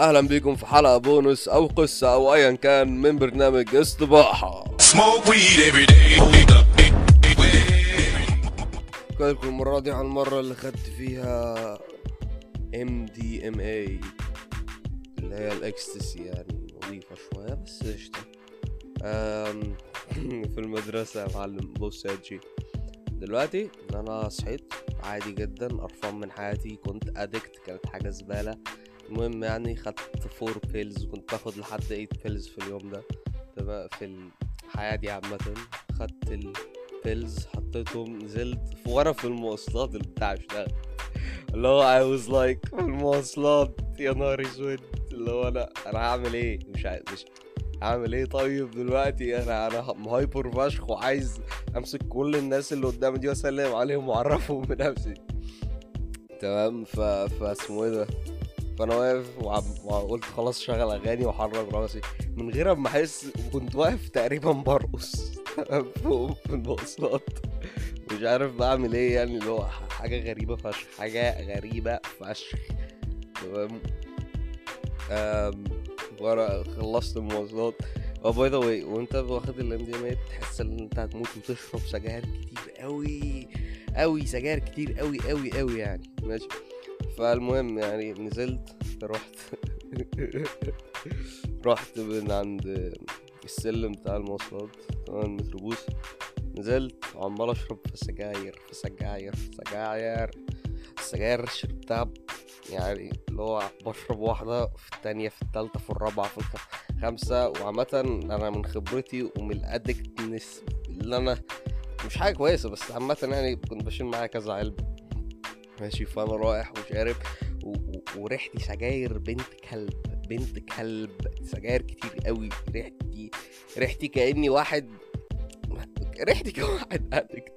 أهلا بيكم في حلقة بونس أو قصة أو ايا كان من برنامج استباحه Smoke weed every day. لكم المره دي عن المرة اللي خدت فيها MDMA اللي هي الإكستسي يعني نظيفه شوية بس قشطة. في المدرسة يا معلم. بص يا جي دلوقتي أنا صحيت عادي جدا قرفان من حياتي كنت addict كانت حاجة زبالة. المهم يعني خدت four pills كنت باخد لحد 8 pills في اليوم ده. تمام في الحياة دي عامة. خدت ال pills حطيتهم نزلت في وأنا في المواصلات البتاع اشتغل اللي هو I was like في المواصلات يا نهار أسود. اللي هو أنا أنا هعمل إيه؟ مش عايز مش هعمل إيه؟ طيب دلوقتي أنا أنا مهايبر فشخ وعايز أمسك كل الناس اللي قدامي دي وأسلم عليهم وأعرفهم بنفسي. تمام؟ ف فاسمه إيه ده؟ فانا واقف. وقلت خلاص شغل اغاني واحرك راسي. من غير ما احس كنت واقف تقريبا برقص. فوق في المواصلات. مش عارف بعمل إيه يعني اللي هو حاجة غريبة فشخ. حاجة غريبة فشخ. تمام؟ وأنا خلصت المواصلات. آه by the way وانت واخد ال MDM تحس ان انت هتموت وتشرب سجاير كتير قوي. قوي سجاير كتير قوي قوي قوي يعني. ماشي. فالمهم يعني نزلت رحت رحت من عند السلم بتاع المواصلات تمام المتروبوس نزلت وعمال أشرب في سجاير في سجاير في سجاير السجاير شربتها يعني اللي هو بشرب واحدة في التانية في التالتة في الرابعة في الخامسة وعامة أنا من خبرتي ومن الأدكتنس اللي أنا مش حاجة كويسة بس عامة يعني كنت بشيل معايا كذا علبة. ماشي فأنا رايح وشارب و- و- وريحتي سجاير بنت كلب بنت كلب سجاير كتير قوي ريحتي ريحتي كأني واحد ريحتي كواحد ادكت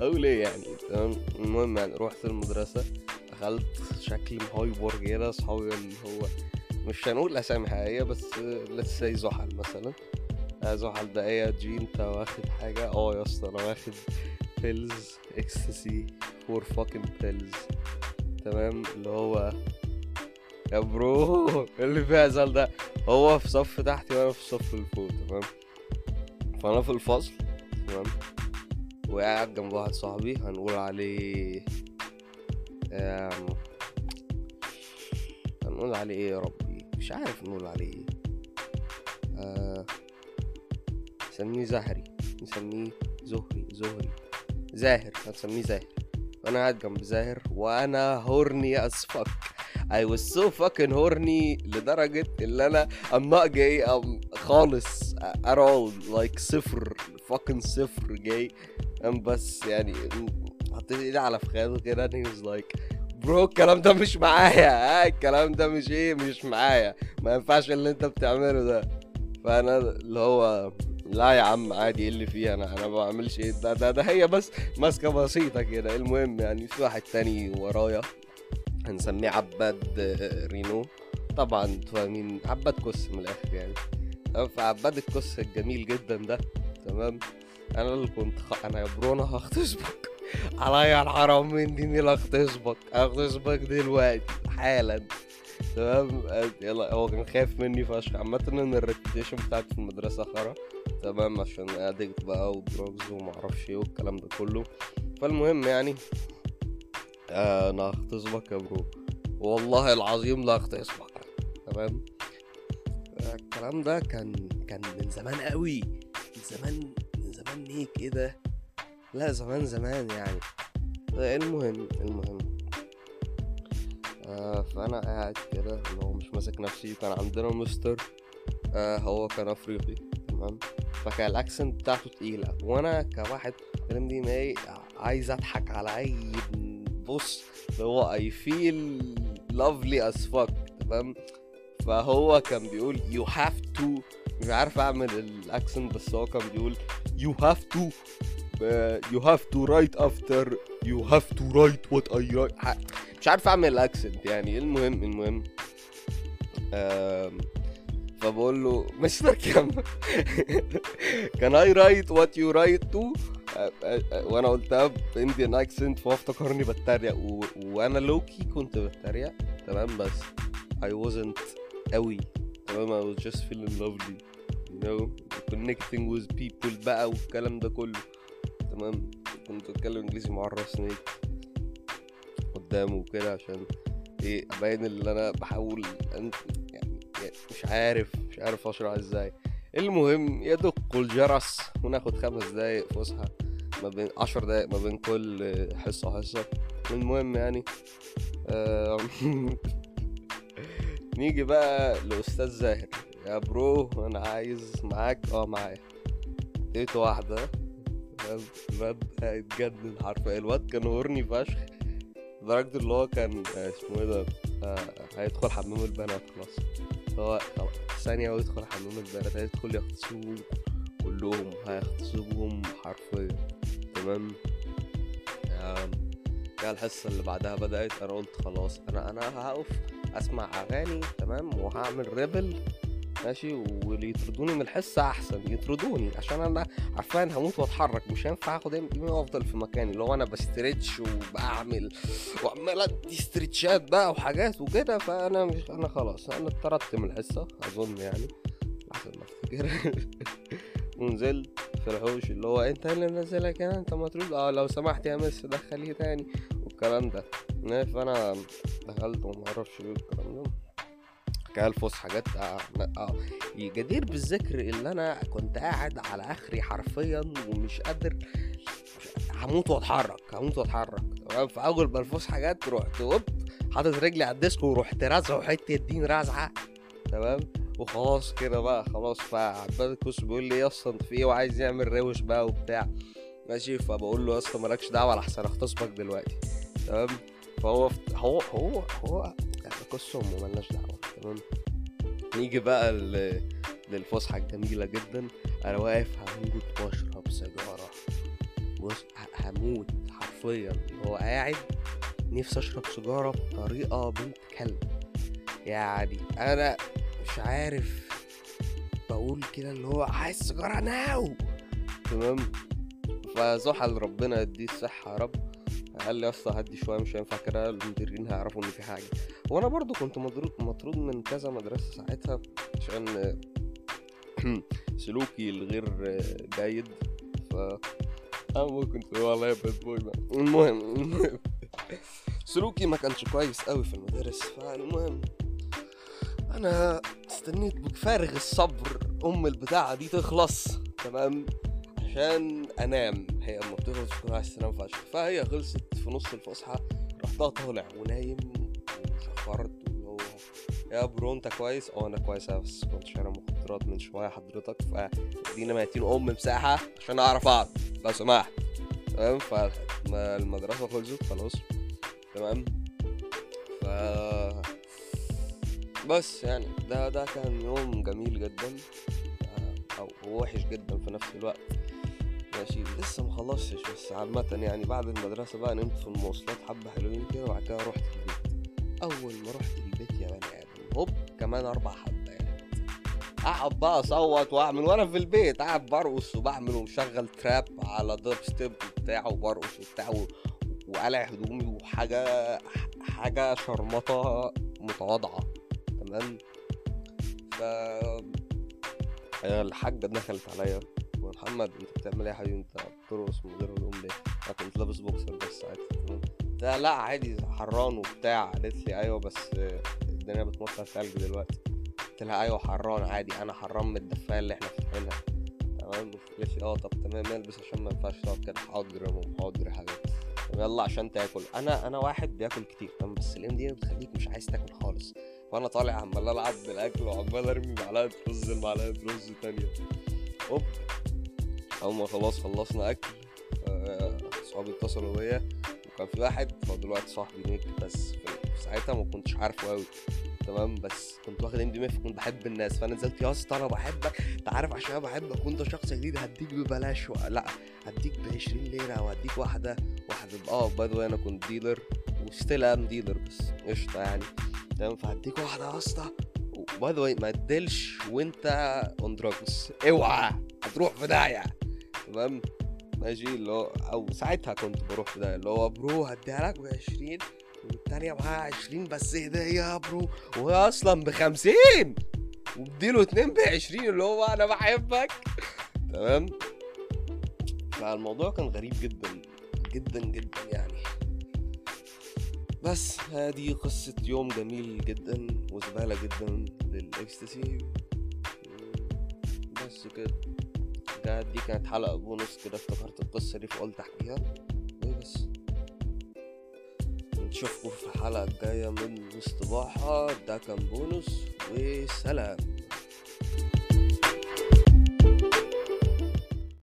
أو ليه يعني؟ تمام؟ المهم يعني رحت المدرسة دخلت شكلي مهايبر كده اصحابي اللي هو مش هنقول أسامي حقيقية بس let's say زحل مثلا. آه، زحل ده إيه يا جي انت واخد حاجة؟ آه يا اسطى أنا واخد pills ecstasy four fucking pills تمام؟ اللي هو يا bro اللي فيها زحل ده؟ هو في صف تحتي وأنا في الصف اللي فوق تمام؟ فأنا في الفصل تمام؟ وقاعد جنب واحد صاحبي هنقول عليه آم، هنقول عليه إيه يا ربي؟ مش عارف نقول عليه إيه. آه، نسميه زهري نسميه زهري زهري. زاهر هنسميه زاهر. وأنا قاعد جنب زاهر وأنا هورني as fuck. I was so fucking horny لدرجة اللي أنا I'm not gay خالص at all like صفر fucking صفر gay. أم بس يعني حطيت إيدي على فخاده كده he was like برو الكلام ده مش معايا ها الكلام ده مش إيه مش معايا. ما ينفعش اللي أنت بتعمله ده. فأنا اللي هو لا يا عم عادي إيه اللي فيها؟ أنا أنا ما بعملش إيه؟ ده ده, ده هي بس ماسكة بسيطة كده. المهم يعني في واحد تاني ورايا هنسميه عباد رينو. طبعا أنتوا فاهمين عباد كس من الآخر يعني. فعباد الكس الجميل جدا ده تمام؟ أنا اللي كنت خ... أنا يا bro أنا هغتصبك. عليا الحرام من ديني لا أغتصبك. أغتصبك دلوقتي حالا. تمام؟ يلا هو كان خايف مني فشخ. عامة إن ال reputation بتاعتي في المدرسة خرا. تمام عشان addict بقى و drugs ومعرفش إيه والكلام ده كله. فالمهم يعني آه، أنا هغتصبك يا bro. والله العظيم لا اغتصبك تمام؟ آه، الكلام ده كان كان من زمان قوي. من زمان من زمان ليه كده؟ لا زمان زمان يعني. آه، المهم المهم. آه فأنا قاعد كده اللي هو مش ماسك نفسي. وكان عندنا مستر آه هو كان أفريقي. تمام؟ فكان ال accent بتاعته تقيلة. وأنا كواحد فاهم دي ما عايز اضحك على اي بص اللي هو I feel lovely as fuck تمام؟ فهو كان بيقول you have to مش عارف اعمل ال accent بس هو كان بيقول you have to you have to write after you have to write what I مش عارف اعمل ال accent يعني. المهم المهم فبقول له مستر كم can I write what you write too وأنا قلتها ب Indian accent فهو افتكرني بتريق. و... وأنا lowkey كنت بتريق تمام بس I wasn't قوي تمام I was just feeling lovely you know connecting with people بقى والكلام ده كله تمام. كنت بتكلم إنجليزي مع الرسميك قدامه وكده عشان إيه أبين اللي أنا بحاول أن... مش عارف مش عارف أشرح إزاي. المهم يدق الجرس. وناخد خمس دقايق فسحة ما بين عشر دقايق ما بين كل حصة وحصة المهم يعني آم، نيجي بقى لأستاذ زاهر. يا برو أنا عايز معاك آه معايا. اديته واحدة؟ الواد هيتجنن حرفيا. الواد كان هورني فشخ. لدرجة اللي هو كان آه، اسمه إيه ده؟ آه، هيدخل حمام البنات خلاص. هو خلاص ثانية ويدخل حمام البنات هيدخل يغتصبهم كلهم هيغتصبهم حرفيا تمام؟ جه الحصة اللي بعدها بدأت أنا قلت خلاص أنا أنا هقف أسمع أغاني تمام؟ وهعمل rebel ماشي؟ واللي يطردوني من الحصة أحسن يطردوني عشان أنا عارفين هموت وأتحرك مش هينفع آخد M وأفضل في مكاني اللي هو أنا ب stretch وبعمل وعمال أدي استريتشات بقى وحاجات وكده فأنا مش أنا خلاص أنا اتطردت من الحصة أظن يعني أحسن ما أفتكر. ونزلت في الحوش اللي هو أنت اللي منزلك هنا أنت مطرود آه لو سمحت يا مس دخليه تاني والكلام ده. نه، فأنا دخلت وما أعرفش إيه الكلام ده. كان الفسحة جت آه. جدير بالذكر اللي أنا كنت قاعد على آخري حرفيا ومش قادر هموت وأتحرك هموت وأتحرك. تمام؟ فاول ما الفسحة جت رحت وب حاطط رجلي على الديسك ورحت رازعه حتة دين رازعة. تمام؟ وخلاص كده بقى خلاص فعباد الكوس بيقول لي يا اسطى أنت في إيه؟ وعايز يعمل روش بقى وبتاع. ماشي؟ فبقول له يا اسطى مالكش دعوة لحسن اغتصبك دلوقتي. تمام؟ فهو هو هو هو يعني قصة مالناش دعوة. تمام نيجي بقى ل- للفسحة الجميلة جدا. أنا واقف هموت وأشرب سيجارة. بص هموت حرفيا. هو قاعد نفسي أشرب سيجارة بطريقة بنت كلب. يعني أنا مش عارف بقول كده اللي هو عايز سيجارة ناو تمام؟ فزحل ربنا يديه الصحة يا رب. قال لي يا اسطى هدي شوية؟ مش هينفع كده المديرين هيعرفوا إن في حاجة. وأنا برضو كنت مضروب مطرود من كذا مدرسة ساعتها عشان سلوكي الغير جيد. ف ممكن تقول والله bad boy. المهم المهم. سلوكي ما كانش كويس قوي في المدارس فالمهم أنا استنيت بفارغ الصبر أم البتاعة دي تخلص تمام؟ عشان أنام. هي اما بتخلص تكون عايز تنام فشخ فهي خلصت في نص الفسحة رحت طالع ونايم وشخرت هو يا برو أنت كويس؟ أه أنا كويس بس كنت شارب مخدرات من شوية حضرتك فادينا ميتين أم مساحه عشان أعرف أقعد. لو سمحت. تمام؟ فالمدرسه خلصت خلاص. تمام؟ ف بس يعني ده ده كان يوم جميل جدا أو وحش جدا في نفس الوقت. ماشي. لسه خلصتش بس عامة يعني بعد المدرسة بقى نمت في المواصلات حبة حلوين كده وبعد كده رحت البيت. أول ما رحت البيت يا بني آدم هوب كمان أربع حبات أقعد بقى أصوت وأعمل وأنا في البيت قاعد برقص وبعمل ومشغل تراب على دب ستيب وبتاع وبرقص وبتاع وقلع هدومي وحاجة حاجة شرمطة متواضعة. تمام؟ ف الحاجة دخلت عليا. محمد انت بتعمل إيه يا حبيبي؟ انت بترقص من غير هدوم ليه؟ أنا كنت لابس بوكسر بس ساعتها لا لا عادي حران وبتاع قالت لي أيوه بس الدنيا بتمطر ثلج دلوقتي. قلت لها أيوه حران عادي أنا حران من الدفاية اللي إحنا فاتحينها تمام؟ قالت لي آه طب تمام البس عشان ما ينفعش تقعد كده. حاضر يا ماما حاضر يا حبيبي يلا عشان تاكل. أنا أنا واحد بياكل كتير تمام؟ بس الام دي بتخليك مش عايز تاكل خالص. فانا طالع عمال ألعب بالأكل وعمال أرمي معلقة رز لمعلقه رز تانية. هوب. أول ما خلاص خلصنا أكل آه، صحابي اتصلوا بيا وكان في واحد هو دلوقتي صاحبي نيك بس في ساعتها ما كنتش عارفه قوي تمام؟ بس كنت واخد MDMA ف كنت بحب الناس فأنا نزلت يا اسطى أنا بحبك أنت عارف عشان أنا بحبك وأنت شخص جديد هديك ببلاش و... لأ هديك ب 20 ليرة أو هديك واحدة واحدة آه by the أنا كنت dealer و still I'm dealer بس قشطة يعني تمام؟ فهديك واحدة يا اسطى by the ما ت deal ش وأنت on drugs اوعى هتروح في داهية. تمام ماشي اللي هو أو ساعتها كنت بروح في ده اللي هو bro هديها لك ب 20 والتانية معاها عشرين بس هدية يا bro. وهي أصلا بخمسين واديله اتنين بعشرين اللي هو أنا بحبك. تمام؟ فالموضوع كان غريب جدا جدا جدا يعني. بس هذه قصة يوم جميل جدا وزبالة جدا للإكستسي. بس كده. ده دي كانت حلقة بونص كده افتكرت القصة دي فقلت أحكيها. وبس نشوفكم في الحلقة الجاية من مصطباحة ده كان بونص وسلام.